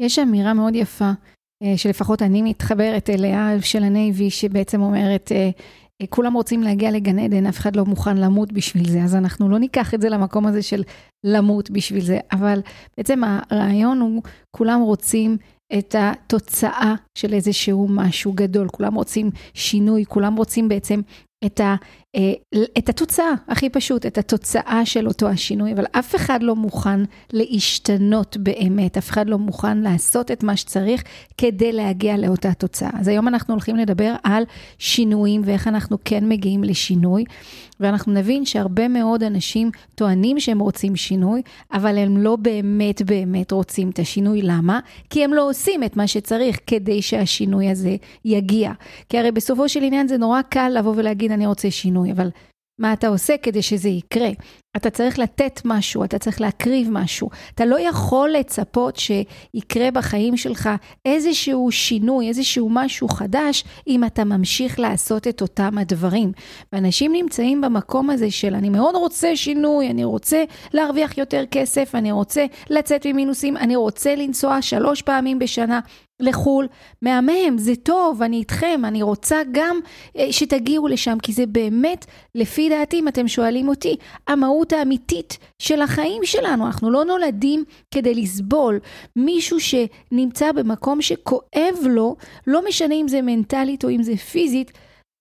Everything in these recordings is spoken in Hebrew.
יש אמירה מאוד יפה, שלפחות אני מתחברת אליה, של הנייבי, שבעצם אומרת, כולם רוצים להגיע לגן עדן, אף אחד לא מוכן למות בשביל זה, אז אנחנו לא ניקח את זה למקום הזה של למות בשביל זה, אבל בעצם הרעיון הוא, כולם רוצים את התוצאה של איזשהו משהו גדול, כולם רוצים שינוי, כולם רוצים בעצם את, ה, אה, את התוצאה, הכי פשוט, את התוצאה של אותו השינוי, אבל אף אחד לא מוכן להשתנות באמת, אף אחד לא מוכן לעשות את מה שצריך כדי להגיע לאותה תוצאה. אז היום אנחנו הולכים לדבר על שינויים ואיך אנחנו כן מגיעים לשינוי, ואנחנו נבין שהרבה מאוד אנשים טוענים שהם רוצים שינוי, אבל הם לא באמת באמת רוצים את השינוי. למה? כי הם לא עושים את מה שצריך כדי שהשינוי הזה יגיע. כי הרי בסופו של עניין זה נורא קל לבוא ולהגיד, אני רוצה שינוי, אבל מה אתה עושה כדי שזה יקרה. אתה צריך לתת משהו, אתה צריך להקריב משהו. אתה לא יכול לצפות שיקרה בחיים שלך איזשהו שינוי, איזשהו משהו חדש, אם אתה ממשיך לעשות את אותם הדברים. ואנשים נמצאים במקום הזה של אני מאוד רוצה שינוי, אני רוצה להרוויח יותר כסף, אני רוצה לצאת ממינוסים, אני רוצה לנסוע שלוש פעמים בשנה. לחו"ל, מהמם, זה טוב, אני איתכם, אני רוצה גם אה, שתגיעו לשם, כי זה באמת, לפי דעתי, אם אתם שואלים אותי, המהות האמיתית של החיים שלנו. אנחנו לא נולדים כדי לסבול. מישהו שנמצא במקום שכואב לו, לא משנה אם זה מנטלית או אם זה פיזית,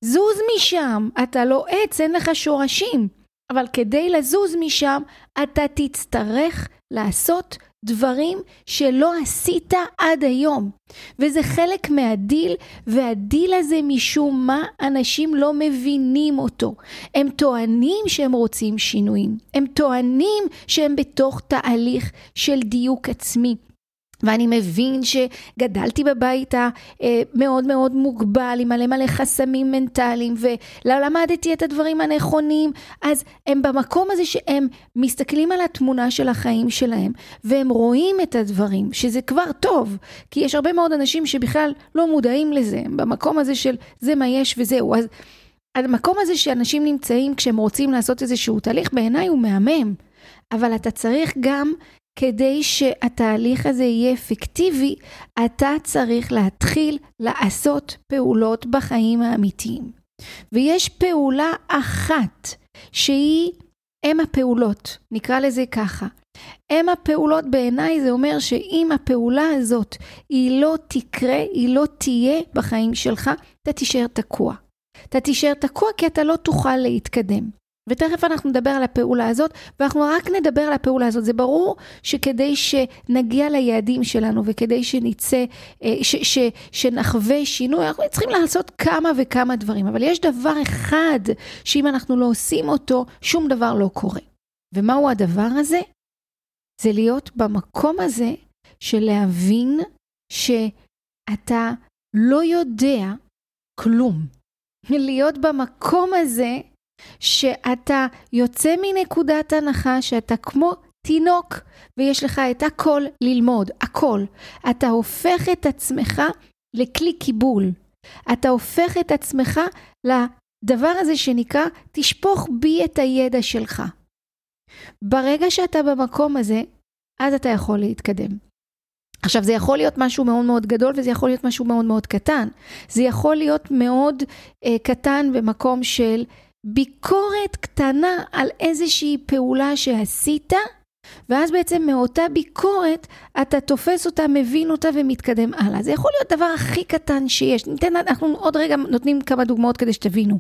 זוז משם, אתה לא עץ, אין לך שורשים. אבל כדי לזוז משם, אתה תצטרך לעשות דברים שלא עשית עד היום. וזה חלק מהדיל, והדיל הזה משום מה אנשים לא מבינים אותו. הם טוענים שהם רוצים שינויים, הם טוענים שהם בתוך תהליך של דיוק עצמי. ואני מבין שגדלתי בבית המאוד מאוד מוגבל, עם מלא מלא חסמים מנטליים, ולא למדתי את הדברים הנכונים, אז הם במקום הזה שהם מסתכלים על התמונה של החיים שלהם, והם רואים את הדברים, שזה כבר טוב, כי יש הרבה מאוד אנשים שבכלל לא מודעים לזה, הם במקום הזה של זה מה יש וזהו. אז המקום הזה שאנשים נמצאים כשהם רוצים לעשות איזשהו תהליך, בעיניי הוא מהמם. אבל אתה צריך גם כדי שהתהליך הזה יהיה אפקטיבי, אתה צריך להתחיל לעשות פעולות בחיים האמיתיים. ויש פעולה אחת שהיא אם הפעולות, נקרא לזה ככה. אם הפעולות בעיניי זה אומר שאם הפעולה הזאת היא לא תקרה, היא לא תהיה בחיים שלך, אתה תישאר תקוע. אתה תישאר תקוע כי אתה לא תוכל להתקדם. ותכף אנחנו נדבר על הפעולה הזאת, ואנחנו רק נדבר על הפעולה הזאת. זה ברור שכדי שנגיע ליעדים שלנו וכדי שנצא, אה, ש, ש, שנחווה שינוי, אנחנו צריכים לעשות כמה וכמה דברים. אבל יש דבר אחד שאם אנחנו לא עושים אותו, שום דבר לא קורה. ומהו הדבר הזה? זה להיות במקום הזה של להבין שאתה לא יודע כלום. להיות במקום הזה שאתה יוצא מנקודת הנחה שאתה כמו תינוק ויש לך את הכל ללמוד, הכל. אתה הופך את עצמך לכלי קיבול. אתה הופך את עצמך לדבר הזה שנקרא, תשפוך בי את הידע שלך. ברגע שאתה במקום הזה, אז אתה יכול להתקדם. עכשיו זה יכול להיות משהו מאוד מאוד גדול וזה יכול להיות משהו מאוד מאוד קטן. זה יכול להיות מאוד אה, קטן במקום של ביקורת קטנה על איזושהי פעולה שעשית, ואז בעצם מאותה ביקורת אתה תופס אותה, מבין אותה ומתקדם הלאה. זה יכול להיות הדבר הכי קטן שיש. ניתן, אנחנו עוד רגע נותנים כמה דוגמאות כדי שתבינו.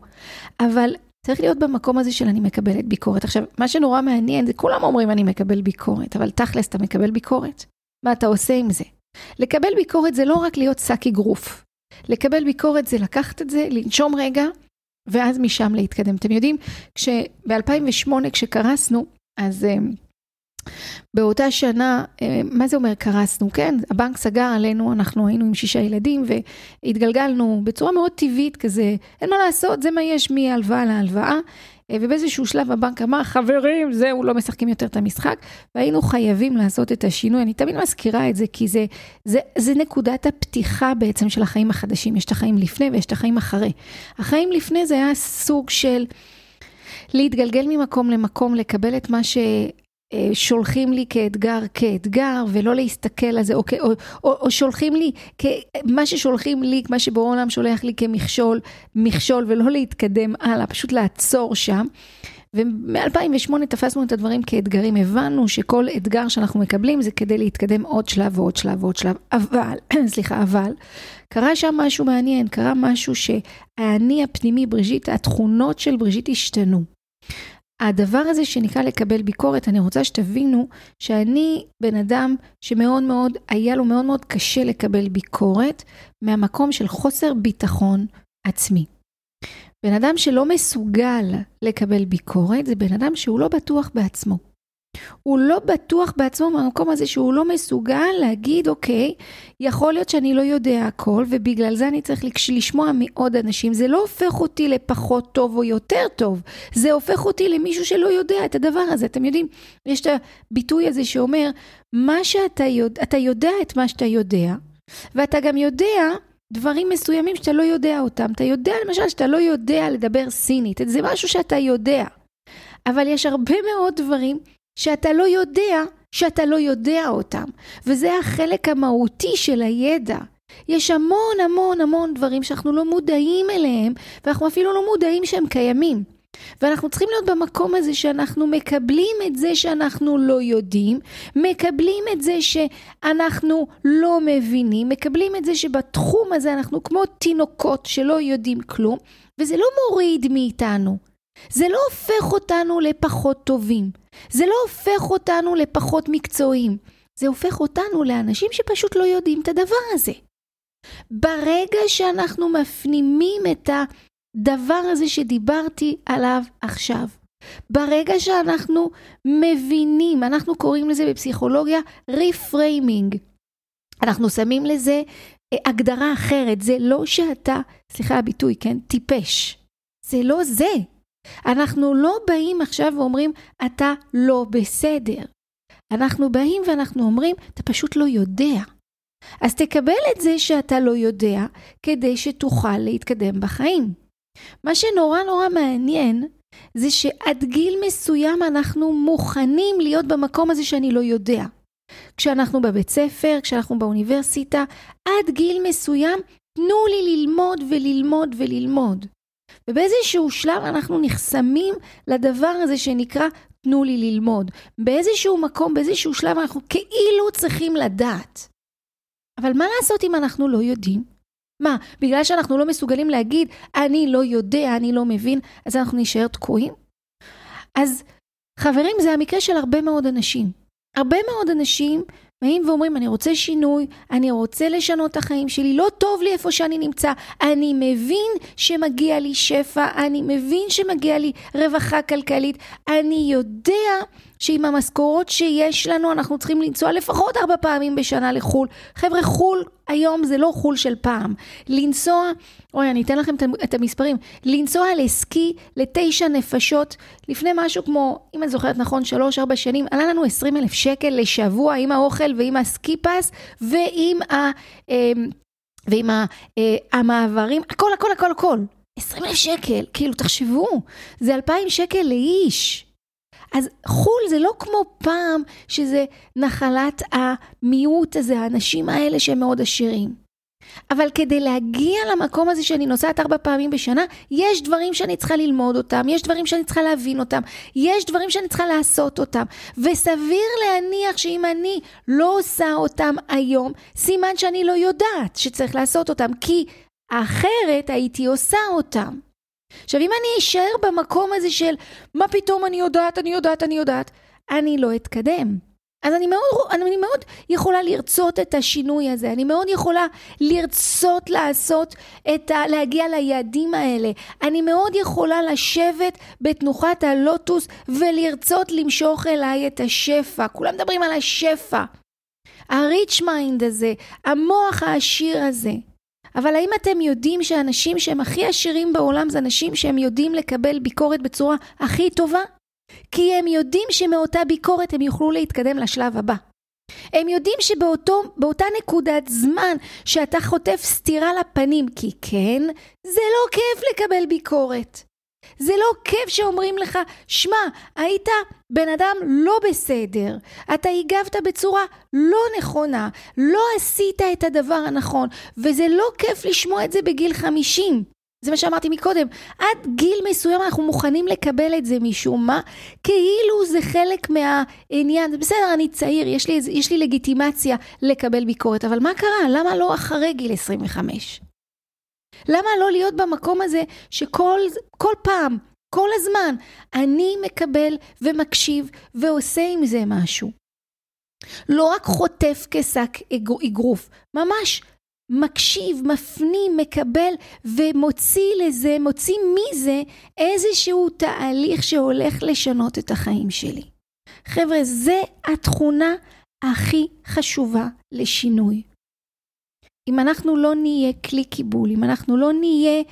אבל צריך להיות במקום הזה של אני מקבלת ביקורת. עכשיו, מה שנורא מעניין זה כולם אומרים אני מקבל ביקורת, אבל תכלס אתה מקבל ביקורת? מה אתה עושה עם זה? לקבל ביקורת זה לא רק להיות שק אגרוף. לקבל ביקורת זה לקחת את זה, לנשום רגע, ואז משם להתקדם. אתם יודעים, ב-2008 כשקרסנו, אז uh, באותה שנה, uh, מה זה אומר קרסנו? כן, הבנק סגר עלינו, אנחנו היינו עם שישה ילדים והתגלגלנו בצורה מאוד טבעית כזה, אין מה לעשות, זה מה יש מהלוואה להלוואה. אה, ובאיזשהו שלב הבנק אמר, חברים, זהו, לא משחקים יותר את המשחק, והיינו חייבים לעשות את השינוי. אני תמיד מזכירה את זה, כי זה, זה, זה נקודת הפתיחה בעצם של החיים החדשים. יש את החיים לפני ויש את החיים אחרי. החיים לפני זה היה סוג של להתגלגל ממקום למקום, לקבל את מה ש... שולחים לי כאתגר כאתגר ולא להסתכל על זה, או, או, או, או שולחים לי, מה ששולחים לי, מה שבורא עולם שולח לי כמכשול, מכשול ולא להתקדם הלאה, פשוט לעצור שם. ומ-2008 תפסנו את הדברים כאתגרים, הבנו שכל אתגר שאנחנו מקבלים זה כדי להתקדם עוד שלב ועוד שלב ועוד שלב, אבל, סליחה, אבל, קרה שם משהו מעניין, קרה משהו שהאני הפנימי, בריז'יט, התכונות של בריז'יט השתנו. הדבר הזה שנקרא לקבל ביקורת, אני רוצה שתבינו שאני בן אדם שמאוד מאוד, היה לו מאוד מאוד קשה לקבל ביקורת מהמקום של חוסר ביטחון עצמי. בן אדם שלא מסוגל לקבל ביקורת זה בן אדם שהוא לא בטוח בעצמו. הוא לא בטוח בעצמו מהמקום הזה שהוא לא מסוגל להגיד, אוקיי, יכול להיות שאני לא יודע הכל, ובגלל זה אני צריך לשמוע מעוד אנשים. זה לא הופך אותי לפחות טוב או יותר טוב, זה הופך אותי למישהו שלא יודע את הדבר הזה. אתם יודעים, יש את הביטוי הזה שאומר, מה שאתה יודע, אתה יודע את מה שאתה יודע, ואתה גם יודע דברים מסוימים שאתה לא יודע אותם. אתה יודע למשל שאתה לא יודע לדבר סינית, זה משהו שאתה יודע. אבל יש הרבה מאוד דברים שאתה לא יודע שאתה לא יודע אותם, וזה החלק המהותי של הידע. יש המון המון המון דברים שאנחנו לא מודעים אליהם, ואנחנו אפילו לא מודעים שהם קיימים. ואנחנו צריכים להיות במקום הזה שאנחנו מקבלים את זה שאנחנו לא יודעים, מקבלים את זה שאנחנו לא מבינים, מקבלים את זה שבתחום הזה אנחנו כמו תינוקות שלא יודעים כלום, וזה לא מוריד מאיתנו. זה לא הופך אותנו לפחות טובים. זה לא הופך אותנו לפחות מקצועיים. זה הופך אותנו לאנשים שפשוט לא יודעים את הדבר הזה. ברגע שאנחנו מפנימים את הדבר הזה שדיברתי עליו עכשיו, ברגע שאנחנו מבינים, אנחנו קוראים לזה בפסיכולוגיה reframing. אנחנו שמים לזה אה, הגדרה אחרת, זה לא שאתה, סליחה הביטוי, כן? טיפש. זה לא זה. אנחנו לא באים עכשיו ואומרים, אתה לא בסדר. אנחנו באים ואנחנו אומרים, אתה פשוט לא יודע. אז תקבל את זה שאתה לא יודע, כדי שתוכל להתקדם בחיים. מה שנורא נורא מעניין, זה שעד גיל מסוים אנחנו מוכנים להיות במקום הזה שאני לא יודע. כשאנחנו בבית ספר, כשאנחנו באוניברסיטה, עד גיל מסוים, תנו לי ללמוד וללמוד וללמוד. ובאיזשהו שלב אנחנו נחסמים לדבר הזה שנקרא תנו לי ללמוד. באיזשהו מקום, באיזשהו שלב אנחנו כאילו צריכים לדעת. אבל מה לעשות אם אנחנו לא יודעים? מה, בגלל שאנחנו לא מסוגלים להגיד, אני לא יודע, אני לא מבין, אז אנחנו נשאר תקועים? אז חברים, זה המקרה של הרבה מאוד אנשים. הרבה מאוד אנשים באים ואומרים, אני רוצה שינוי, אני רוצה לשנות את החיים שלי, לא טוב לי איפה שאני נמצא, אני מבין שמגיע לי שפע, אני מבין שמגיע לי רווחה כלכלית, אני יודע שעם המשכורות שיש לנו אנחנו צריכים לנסוע לפחות ארבע פעמים בשנה לחו"ל. חבר'ה, חו"ל היום זה לא חו"ל של פעם. לנסוע, אוי, אני אתן לכם את המספרים, לנסוע לסקי לתשע נפשות לפני משהו כמו, אם אני זוכרת נכון, שלוש-ארבע שנים, עלה לנו עשרים אלף שקל לשבוע עם האוכל ועם הסקי פס ועם ה... אמ, ועם אה, המעברים, הכל, הכל, הכל, הכל. עשרים אלף שקל, כאילו, תחשבו, זה אלפיים שקל לאיש. אז חו"ל זה לא כמו פעם שזה נחלת המיעוט הזה, האנשים האלה שהם מאוד עשירים. אבל כדי להגיע למקום הזה שאני נוסעת ארבע פעמים בשנה, יש דברים שאני צריכה ללמוד אותם, יש דברים שאני צריכה להבין אותם, יש דברים שאני צריכה לעשות אותם. וסביר להניח שאם אני לא עושה אותם היום, סימן שאני לא יודעת שצריך לעשות אותם, כי אחרת הייתי עושה אותם. עכשיו, אם אני אשאר במקום הזה של מה פתאום אני יודעת, אני יודעת, אני יודעת, אני לא אתקדם. אז אני מאוד, אני מאוד יכולה לרצות את השינוי הזה, אני מאוד יכולה לרצות לעשות את ה... להגיע ליעדים האלה. אני מאוד יכולה לשבת בתנוחת הלוטוס ולרצות למשוך אליי את השפע. כולם מדברים על השפע. ה rich mind הזה, המוח העשיר הזה. אבל האם אתם יודעים שאנשים שהם הכי עשירים בעולם זה אנשים שהם יודעים לקבל ביקורת בצורה הכי טובה? כי הם יודעים שמאותה ביקורת הם יוכלו להתקדם לשלב הבא. הם יודעים שבאותה נקודת זמן שאתה חוטף סטירה לפנים, כי כן, זה לא כיף לקבל ביקורת. זה לא כיף שאומרים לך, שמע, היית בן אדם לא בסדר, אתה הגבת בצורה לא נכונה, לא עשית את הדבר הנכון, וזה לא כיף לשמוע את זה בגיל 50. זה מה שאמרתי מקודם, עד גיל מסוים אנחנו מוכנים לקבל את זה משום מה, כאילו זה חלק מהעניין, בסדר, אני צעיר, יש לי, יש לי לגיטימציה לקבל ביקורת, אבל מה קרה? למה לא אחרי גיל 25? למה לא להיות במקום הזה שכל כל פעם, כל הזמן, אני מקבל ומקשיב ועושה עם זה משהו? לא רק חוטף כשק אגרוף, ממש מקשיב, מפנים, מקבל ומוציא לזה, מוציא מזה איזשהו תהליך שהולך לשנות את החיים שלי. חבר'ה, זה התכונה הכי חשובה לשינוי. אם אנחנו לא נהיה כלי קיבול, אם אנחנו לא נהיה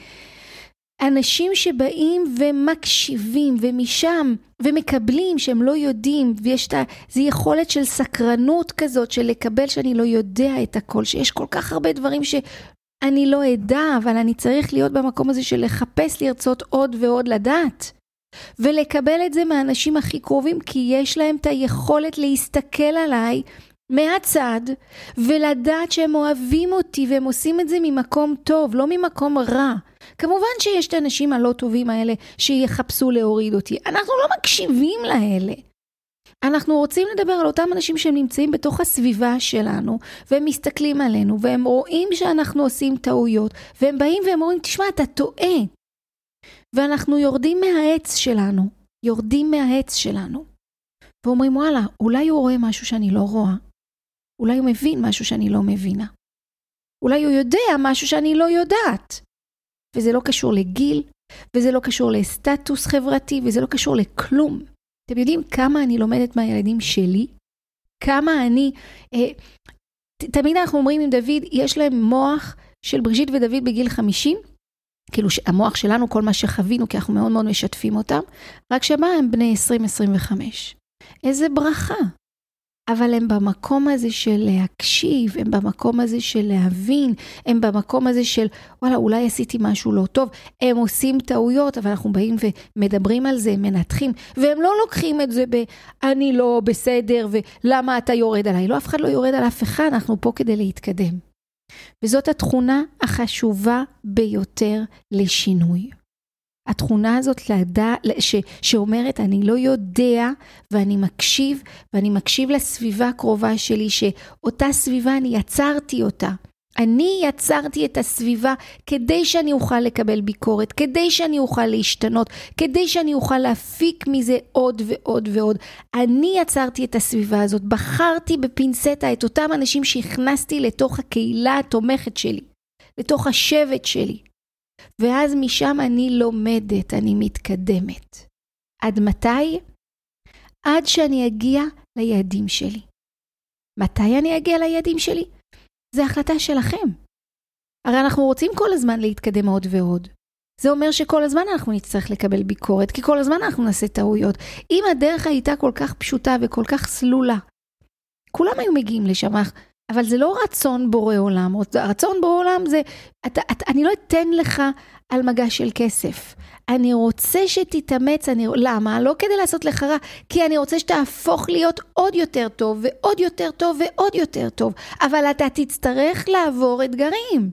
אנשים שבאים ומקשיבים ומשם ומקבלים שהם לא יודעים ויש את איזו יכולת של סקרנות כזאת של לקבל שאני לא יודע את הכל, שיש כל כך הרבה דברים שאני לא אדע, אבל אני צריך להיות במקום הזה של לחפש לרצות עוד ועוד לדעת. ולקבל את זה מהאנשים הכי קרובים, כי יש להם את היכולת להסתכל עליי מהצד ולדעת שהם אוהבים אותי והם עושים את זה ממקום טוב, לא ממקום רע. כמובן שיש את האנשים הלא טובים האלה שיחפשו להוריד אותי. אנחנו לא מקשיבים לאלה. אנחנו רוצים לדבר על אותם אנשים שהם נמצאים בתוך הסביבה שלנו, והם מסתכלים עלינו, והם רואים שאנחנו עושים טעויות, והם באים והם אומרים, תשמע, אתה טועה. ואנחנו יורדים מהעץ שלנו, יורדים מהעץ שלנו, ואומרים, וואלה, אולי הוא רואה משהו שאני לא רואה. אולי הוא מבין משהו שאני לא מבינה. אולי הוא יודע משהו שאני לא יודעת. וזה לא קשור לגיל, וזה לא קשור לסטטוס חברתי, וזה לא קשור לכלום. אתם יודעים כמה אני לומדת מהילדים שלי? כמה אני... אה, תמיד אנחנו אומרים עם דוד, יש להם מוח של בריז'ית ודוד בגיל 50, כאילו המוח שלנו, כל מה שחווינו, כי אנחנו מאוד מאוד משתפים אותם, רק שמה הם בני 20-25. איזה ברכה. אבל הם במקום הזה של להקשיב, הם במקום הזה של להבין, הם במקום הזה של וואלה, אולי עשיתי משהו לא טוב. הם עושים טעויות, אבל אנחנו באים ומדברים על זה, מנתחים, והם לא לוקחים את זה ב- אני לא בסדר, ולמה אתה יורד עליי. לא, אף אחד לא יורד על אף אחד, אנחנו פה כדי להתקדם. וזאת התכונה החשובה ביותר לשינוי. התכונה הזאת לדע, ש, שאומרת אני לא יודע ואני מקשיב ואני מקשיב לסביבה הקרובה שלי שאותה סביבה אני יצרתי אותה. אני יצרתי את הסביבה כדי שאני אוכל לקבל ביקורת, כדי שאני אוכל להשתנות, כדי שאני אוכל להפיק מזה עוד ועוד ועוד. אני יצרתי את הסביבה הזאת, בחרתי בפינצטה את אותם אנשים שהכנסתי לתוך הקהילה התומכת שלי, לתוך השבט שלי. ואז משם אני לומדת, אני מתקדמת. עד מתי? עד שאני אגיע ליעדים שלי. מתי אני אגיע ליעדים שלי? זה החלטה שלכם. הרי אנחנו רוצים כל הזמן להתקדם עוד ועוד. זה אומר שכל הזמן אנחנו נצטרך לקבל ביקורת, כי כל הזמן אנחנו נעשה טעויות. אם הדרך הייתה כל כך פשוטה וכל כך סלולה, כולם היו מגיעים לשם, אבל זה לא רצון בורא עולם, רצון בורא עולם זה, אתה, אתה, אני לא אתן לך על מגע של כסף. אני רוצה שתתאמץ, אני, למה? לא כדי לעשות לך רע, כי אני רוצה שתהפוך להיות עוד יותר טוב, ועוד יותר טוב, ועוד יותר טוב. אבל אתה תצטרך לעבור אתגרים.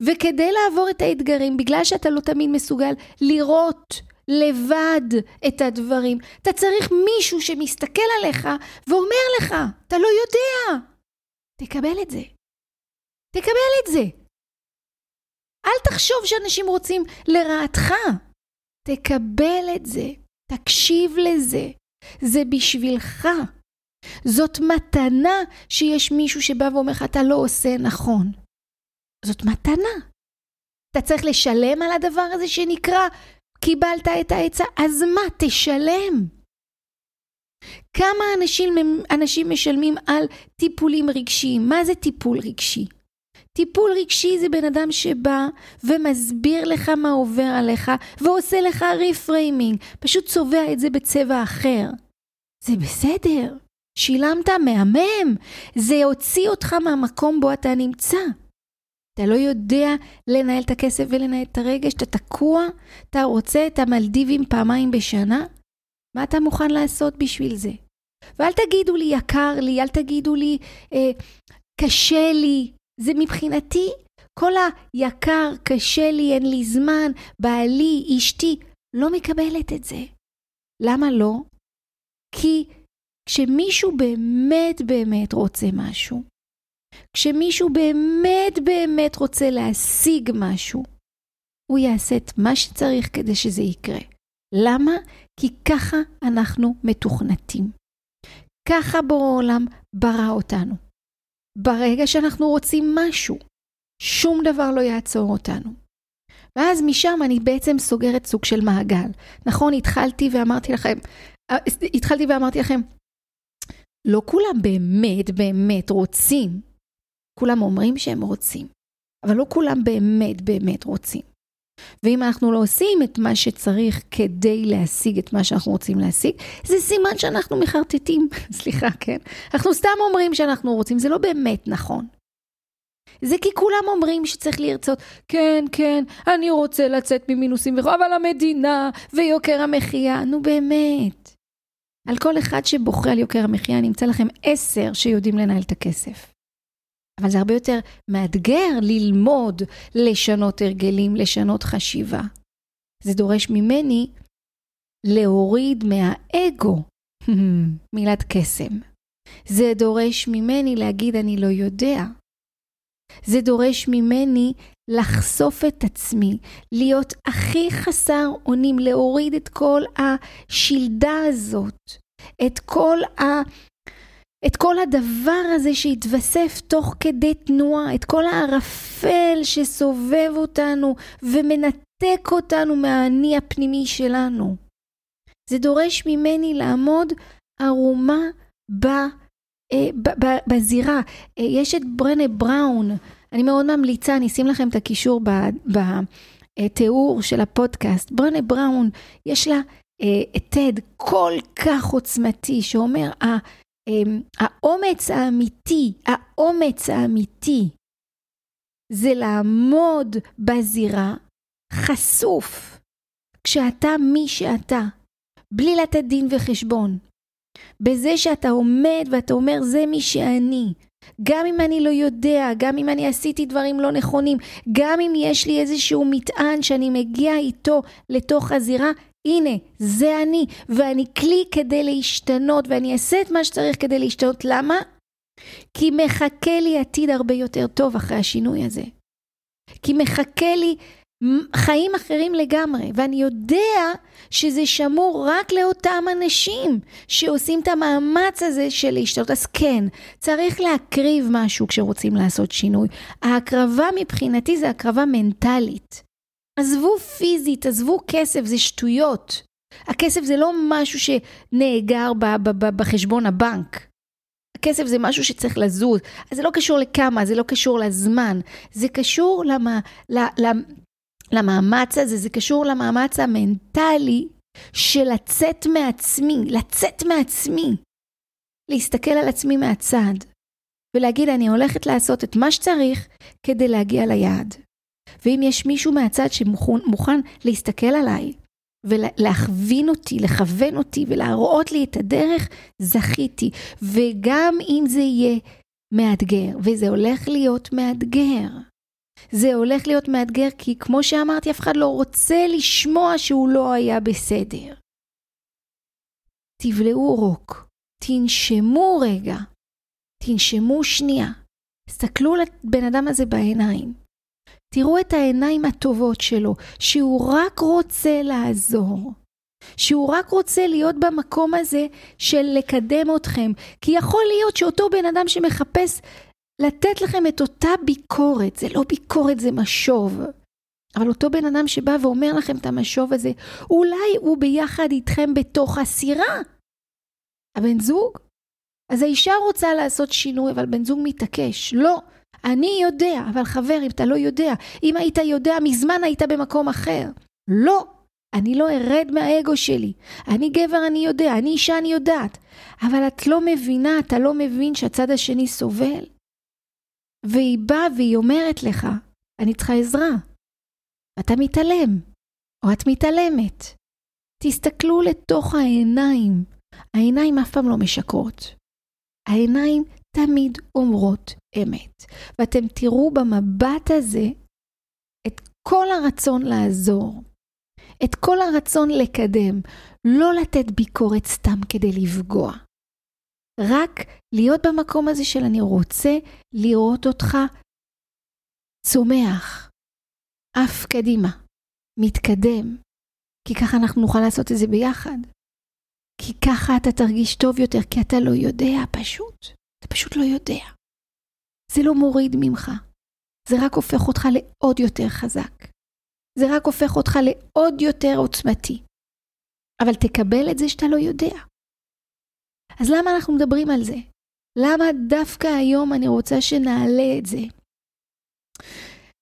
וכדי לעבור את האתגרים, בגלל שאתה לא תמיד מסוגל לראות לבד את הדברים, אתה צריך מישהו שמסתכל עליך ואומר לך, אתה לא יודע. תקבל את זה. תקבל את זה. אל תחשוב שאנשים רוצים לרעתך. תקבל את זה. תקשיב לזה. זה בשבילך. זאת מתנה שיש מישהו שבא ואומר לך, אתה לא עושה נכון. זאת מתנה. אתה צריך לשלם על הדבר הזה שנקרא, קיבלת את העצה, אז מה, תשלם. כמה אנשים, אנשים משלמים על טיפולים רגשיים? מה זה טיפול רגשי? טיפול רגשי זה בן אדם שבא ומסביר לך מה עובר עליך ועושה לך ריפריימינג, פשוט צובע את זה בצבע אחר. זה בסדר, שילמת מהמם, זה יוציא אותך מהמקום בו אתה נמצא. אתה לא יודע לנהל את הכסף ולנהל את הרגש, אתה תקוע, אתה רוצה את המלדיבים פעמיים בשנה? מה אתה מוכן לעשות בשביל זה? ואל תגידו לי יקר לי, אל תגידו לי אה, קשה לי. זה מבחינתי, כל היקר, קשה לי, אין לי זמן, בעלי, אשתי, לא מקבלת את זה. למה לא? כי כשמישהו באמת באמת רוצה משהו, כשמישהו באמת באמת רוצה להשיג משהו, הוא יעשה את מה שצריך כדי שזה יקרה. למה? כי ככה אנחנו מתוכנתים. ככה בורא עולם ברא אותנו. ברגע שאנחנו רוצים משהו, שום דבר לא יעצור אותנו. ואז משם אני בעצם סוגרת סוג של מעגל. נכון, התחלתי ואמרתי לכם, אה, התחלתי ואמרתי לכם, לא כולם באמת באמת רוצים. כולם אומרים שהם רוצים, אבל לא כולם באמת באמת רוצים. ואם אנחנו לא עושים את מה שצריך כדי להשיג את מה שאנחנו רוצים להשיג, זה סימן שאנחנו מחרטטים, סליחה, כן? אנחנו סתם אומרים שאנחנו רוצים, זה לא באמת נכון. זה כי כולם אומרים שצריך לרצות, כן, כן, אני רוצה לצאת ממינוסים, אבל המדינה ויוקר המחיה, נו באמת. על כל אחד שבוכה על יוקר המחיה, נמצא לכם עשר שיודעים לנהל את הכסף. אבל זה הרבה יותר מאתגר ללמוד לשנות הרגלים, לשנות חשיבה. זה דורש ממני להוריד מהאגו מילת קסם. זה דורש ממני להגיד אני לא יודע. זה דורש ממני לחשוף את עצמי, להיות הכי חסר אונים, להוריד את כל השלדה הזאת, את כל ה... את כל הדבר הזה שהתווסף תוך כדי תנועה, את כל הערפל שסובב אותנו ומנתק אותנו מהאני הפנימי שלנו. זה דורש ממני לעמוד ערומה ב, אה, ב, ב, בזירה. אה, יש את ברנה בראון, אני מאוד ממליצה, אני אשים לכם את הקישור בתיאור של הפודקאסט. ברנה בראון, יש לה אה, TED כל כך עוצמתי שאומר, אמ, האומץ האמיתי, האומץ האמיתי, זה לעמוד בזירה חשוף, כשאתה מי שאתה, בלי לתת דין וחשבון. בזה שאתה עומד ואתה אומר, זה מי שאני. גם אם אני לא יודע, גם אם אני עשיתי דברים לא נכונים, גם אם יש לי איזשהו מטען שאני מגיע איתו לתוך הזירה, הנה, זה אני, ואני כלי כדי להשתנות, ואני אעשה את מה שצריך כדי להשתנות. למה? כי מחכה לי עתיד הרבה יותר טוב אחרי השינוי הזה. כי מחכה לי חיים אחרים לגמרי, ואני יודע שזה שמור רק לאותם אנשים שעושים את המאמץ הזה של להשתנות. אז כן, צריך להקריב משהו כשרוצים לעשות שינוי. ההקרבה מבחינתי זה הקרבה מנטלית. עזבו פיזית, עזבו כסף, זה שטויות. הכסף זה לא משהו שנאגר בחשבון הבנק. הכסף זה משהו שצריך לזוז, אז זה לא קשור לכמה, זה לא קשור לזמן, זה קשור למה, למאמץ הזה, זה קשור למאמץ המנטלי של לצאת מעצמי, לצאת מעצמי, להסתכל על עצמי מהצד, ולהגיד אני הולכת לעשות את מה שצריך כדי להגיע ליעד. ואם יש מישהו מהצד שמוכן להסתכל עליי ולהכווין אותי, לכוון אותי ולהראות לי את הדרך, זכיתי. וגם אם זה יהיה מאתגר, וזה הולך להיות מאתגר. זה הולך להיות מאתגר כי כמו שאמרתי, אף אחד לא רוצה לשמוע שהוא לא היה בסדר. תבלעו רוק, תנשמו רגע, תנשמו שנייה, תסתכלו לבן אדם הזה בעיניים. תראו את העיניים הטובות שלו, שהוא רק רוצה לעזור. שהוא רק רוצה להיות במקום הזה של לקדם אתכם. כי יכול להיות שאותו בן אדם שמחפש לתת לכם את אותה ביקורת, זה לא ביקורת, זה משוב. אבל אותו בן אדם שבא ואומר לכם את המשוב הזה, אולי הוא ביחד איתכם בתוך הסירה. הבן זוג? אז האישה רוצה לעשות שינוי, אבל בן זוג מתעקש. לא, אני יודע, אבל חבר, אם אתה לא יודע, אם היית יודע, מזמן היית במקום אחר. לא, אני לא ארד מהאגו שלי. אני גבר, אני יודע, אני אישה, אני יודעת. אבל את לא מבינה, אתה לא מבין שהצד השני סובל. והיא באה והיא אומרת לך, אני צריכה עזרה. אתה מתעלם, או את מתעלמת. תסתכלו לתוך העיניים. העיניים אף פעם לא משקרות. העיניים תמיד אומרות אמת. ואתם תראו במבט הזה את כל הרצון לעזור, את כל הרצון לקדם, לא לתת ביקורת סתם כדי לפגוע. רק להיות במקום הזה של אני רוצה לראות אותך צומח, עף קדימה, מתקדם, כי ככה אנחנו נוכל לעשות את זה ביחד. כי ככה אתה תרגיש טוב יותר, כי אתה לא יודע פשוט. אתה פשוט לא יודע. זה לא מוריד ממך, זה רק הופך אותך לעוד יותר חזק. זה רק הופך אותך לעוד יותר עוצמתי. אבל תקבל את זה שאתה לא יודע. אז למה אנחנו מדברים על זה? למה דווקא היום אני רוצה שנעלה את זה?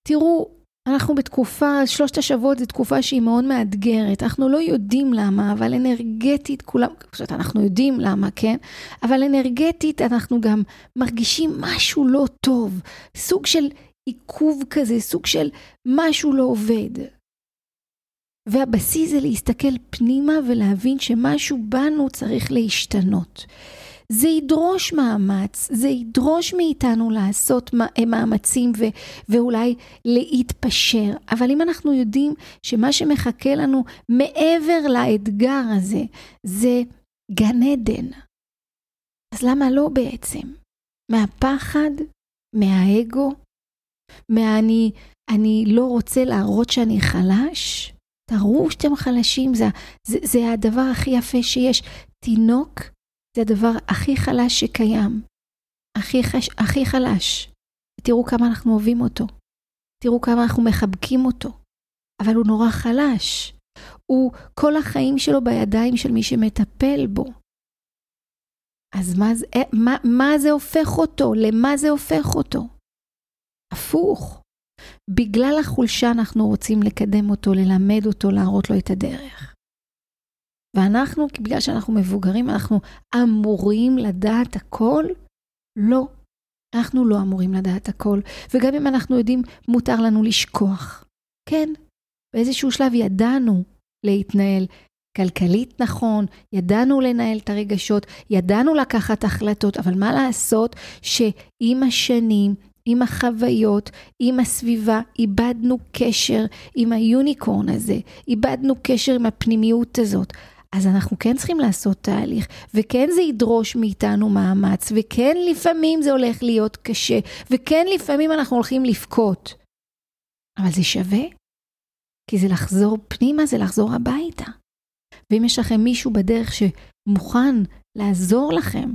תראו, אנחנו בתקופה, שלושת השבועות זו תקופה שהיא מאוד מאתגרת. אנחנו לא יודעים למה, אבל אנרגטית כולם, זאת אנחנו יודעים למה, כן? אבל אנרגטית אנחנו גם מרגישים משהו לא טוב. סוג של עיכוב כזה, סוג של משהו לא עובד. והבסיס זה להסתכל פנימה ולהבין שמשהו בנו צריך להשתנות. זה ידרוש מאמץ, זה ידרוש מאיתנו לעשות מאמצים ו- ואולי להתפשר. אבל אם אנחנו יודעים שמה שמחכה לנו מעבר לאתגר הזה, זה גן עדן, אז למה לא בעצם? מהפחד? מהאגו? מהאני אני לא רוצה להראות שאני חלש? תראו שאתם חלשים, זה, זה, זה הדבר הכי יפה שיש. תינוק זה הדבר הכי חלש שקיים. הכי, חש, הכי חלש. ותראו כמה אנחנו אוהבים אותו. תראו כמה אנחנו מחבקים אותו. אבל הוא נורא חלש. הוא כל החיים שלו בידיים של מי שמטפל בו. אז מה, אה, מה, מה זה הופך אותו? למה זה הופך אותו? הפוך. בגלל החולשה אנחנו רוצים לקדם אותו, ללמד אותו, להראות לו את הדרך. ואנחנו, בגלל שאנחנו מבוגרים, אנחנו אמורים לדעת הכל? לא. אנחנו לא אמורים לדעת הכל, וגם אם אנחנו יודעים, מותר לנו לשכוח. כן, באיזשהו שלב ידענו להתנהל כלכלית נכון, ידענו לנהל את הרגשות, ידענו לקחת החלטות, אבל מה לעשות שעם השנים, עם החוויות, עם הסביבה, איבדנו קשר עם היוניקורן הזה, איבדנו קשר עם הפנימיות הזאת. אז אנחנו כן צריכים לעשות תהליך, וכן זה ידרוש מאיתנו מאמץ, וכן לפעמים זה הולך להיות קשה, וכן לפעמים אנחנו הולכים לבכות. אבל זה שווה, כי זה לחזור פנימה, זה לחזור הביתה. ואם יש לכם מישהו בדרך שמוכן לעזור לכם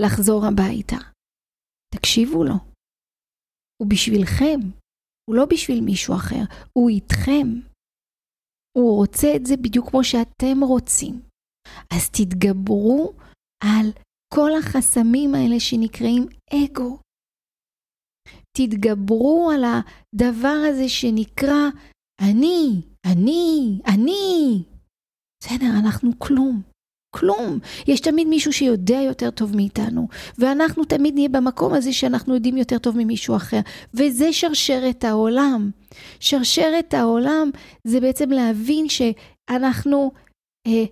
לחזור הביתה, תקשיבו לו. הוא בשבילכם, הוא לא בשביל מישהו אחר, הוא איתכם. הוא רוצה את זה בדיוק כמו שאתם רוצים. אז תתגברו על כל החסמים האלה שנקראים אגו. תתגברו על הדבר הזה שנקרא אני, אני, אני. בסדר, אנחנו כלום. כלום. יש תמיד מישהו שיודע יותר טוב מאיתנו, ואנחנו תמיד נהיה במקום הזה שאנחנו יודעים יותר טוב ממישהו אחר, וזה שרשרת העולם. שרשרת העולם זה בעצם להבין שאנחנו אה,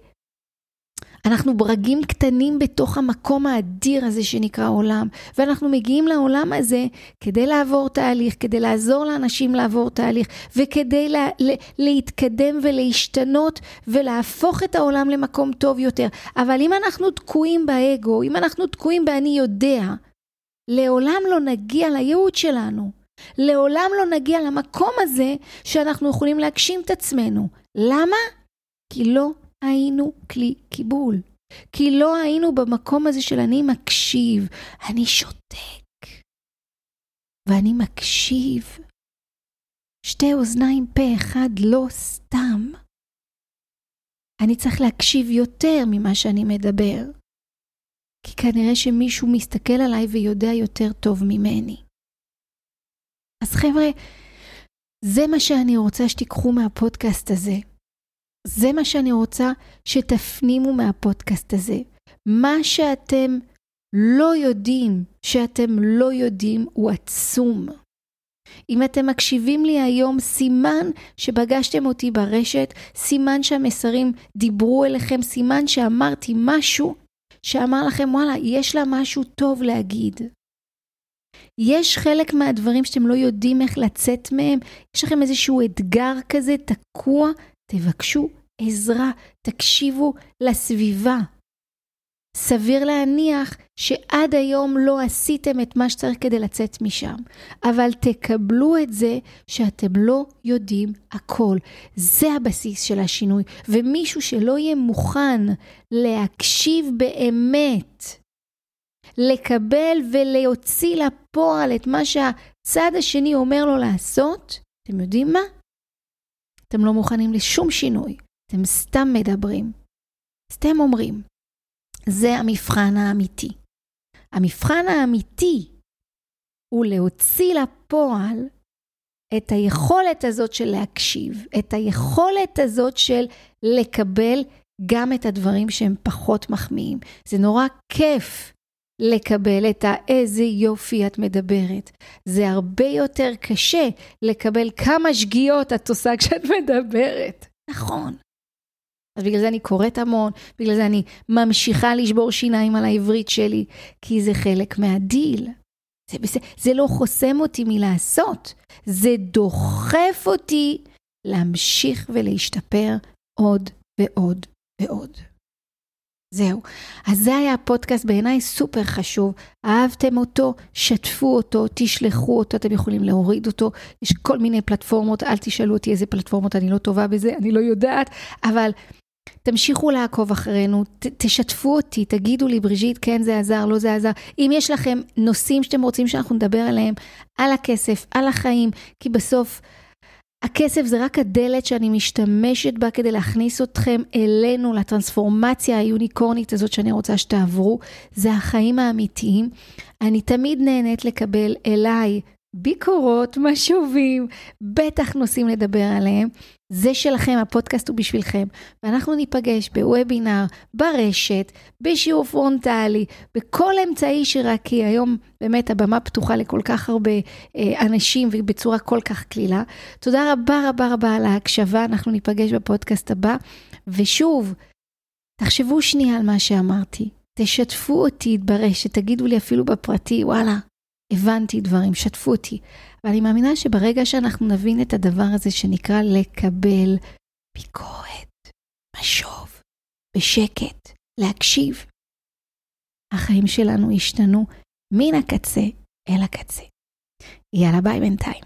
אנחנו ברגים קטנים בתוך המקום האדיר הזה שנקרא עולם, ואנחנו מגיעים לעולם הזה כדי לעבור תהליך, כדי לעזור לאנשים לעבור תהליך, וכדי לה, לה, להתקדם ולהשתנות ולהפוך את העולם למקום טוב יותר. אבל אם אנחנו תקועים באגו, אם אנחנו תקועים ב"אני יודע", לעולם לא נגיע לייעוד שלנו. לעולם לא נגיע למקום הזה שאנחנו יכולים להגשים את עצמנו. למה? כי לא היינו כלי קיבול. כי לא היינו במקום הזה של אני מקשיב, אני שותק. ואני מקשיב. שתי אוזניים פה אחד לא סתם. אני צריך להקשיב יותר ממה שאני מדבר. כי כנראה שמישהו מסתכל עליי ויודע יותר טוב ממני. אז חבר'ה, זה מה שאני רוצה שתיקחו מהפודקאסט הזה. זה מה שאני רוצה שתפנימו מהפודקאסט הזה. מה שאתם לא יודעים, שאתם לא יודעים, הוא עצום. אם אתם מקשיבים לי היום, סימן שפגשתם אותי ברשת, סימן שהמסרים דיברו אליכם, סימן שאמרתי משהו שאמר לכם, וואלה, יש לה משהו טוב להגיד. יש חלק מהדברים שאתם לא יודעים איך לצאת מהם, יש לכם איזשהו אתגר כזה תקוע, תבקשו עזרה, תקשיבו לסביבה. סביר להניח שעד היום לא עשיתם את מה שצריך כדי לצאת משם, אבל תקבלו את זה שאתם לא יודעים הכל. זה הבסיס של השינוי, ומישהו שלא יהיה מוכן להקשיב באמת, לקבל ולהוציא לפועל את מה שהצד השני אומר לו לעשות, אתם יודעים מה? אתם לא מוכנים לשום שינוי, אתם סתם מדברים, סתם אומרים. זה המבחן האמיתי. המבחן האמיתי הוא להוציא לפועל את היכולת הזאת של להקשיב, את היכולת הזאת של לקבל גם את הדברים שהם פחות מחמיאים. זה נורא כיף לקבל את האיזה יופי את מדברת. זה הרבה יותר קשה לקבל כמה שגיאות את עושה כשאת מדברת. נכון. אז בגלל זה אני קוראת המון, בגלל זה אני ממשיכה לשבור שיניים על העברית שלי, כי זה חלק מהדיל. זה, זה, זה לא חוסם אותי מלעשות, זה דוחף אותי להמשיך ולהשתפר עוד ועוד ועוד. זהו. אז זה היה הפודקאסט בעיניי סופר חשוב. אהבתם אותו, שתפו אותו, תשלחו אותו, אתם יכולים להוריד אותו. יש כל מיני פלטפורמות, אל תשאלו אותי איזה פלטפורמות, אני לא טובה בזה, אני לא יודעת, אבל תמשיכו לעקוב אחרינו, ת, תשתפו אותי, תגידו לי, בריז'יט, כן זה עזר, לא זה עזר. אם יש לכם נושאים שאתם רוצים שאנחנו נדבר עליהם, על הכסף, על החיים, כי בסוף הכסף זה רק הדלת שאני משתמשת בה כדי להכניס אתכם אלינו, לטרנספורמציה היוניקורנית הזאת שאני רוצה שתעברו. זה החיים האמיתיים. אני תמיד נהנית לקבל אליי ביקורות, משובים, בטח נושאים לדבר עליהם. זה שלכם, הפודקאסט הוא בשבילכם. ואנחנו ניפגש בוובינר, ברשת, בשיעור פרונטלי, בכל אמצעי שרק כי היום באמת הבמה פתוחה לכל כך הרבה אה, אנשים ובצורה כל כך קלילה. תודה רבה רבה רבה על ההקשבה, אנחנו ניפגש בפודקאסט הבא. ושוב, תחשבו שנייה על מה שאמרתי. תשתפו אותי ברשת, תגידו לי אפילו בפרטי, וואלה, הבנתי דברים, שתפו אותי. אבל אני מאמינה שברגע שאנחנו נבין את הדבר הזה שנקרא לקבל ביקורת, משוב, בשקט, להקשיב, החיים שלנו ישתנו מן הקצה אל הקצה. יאללה ביי בינתיים.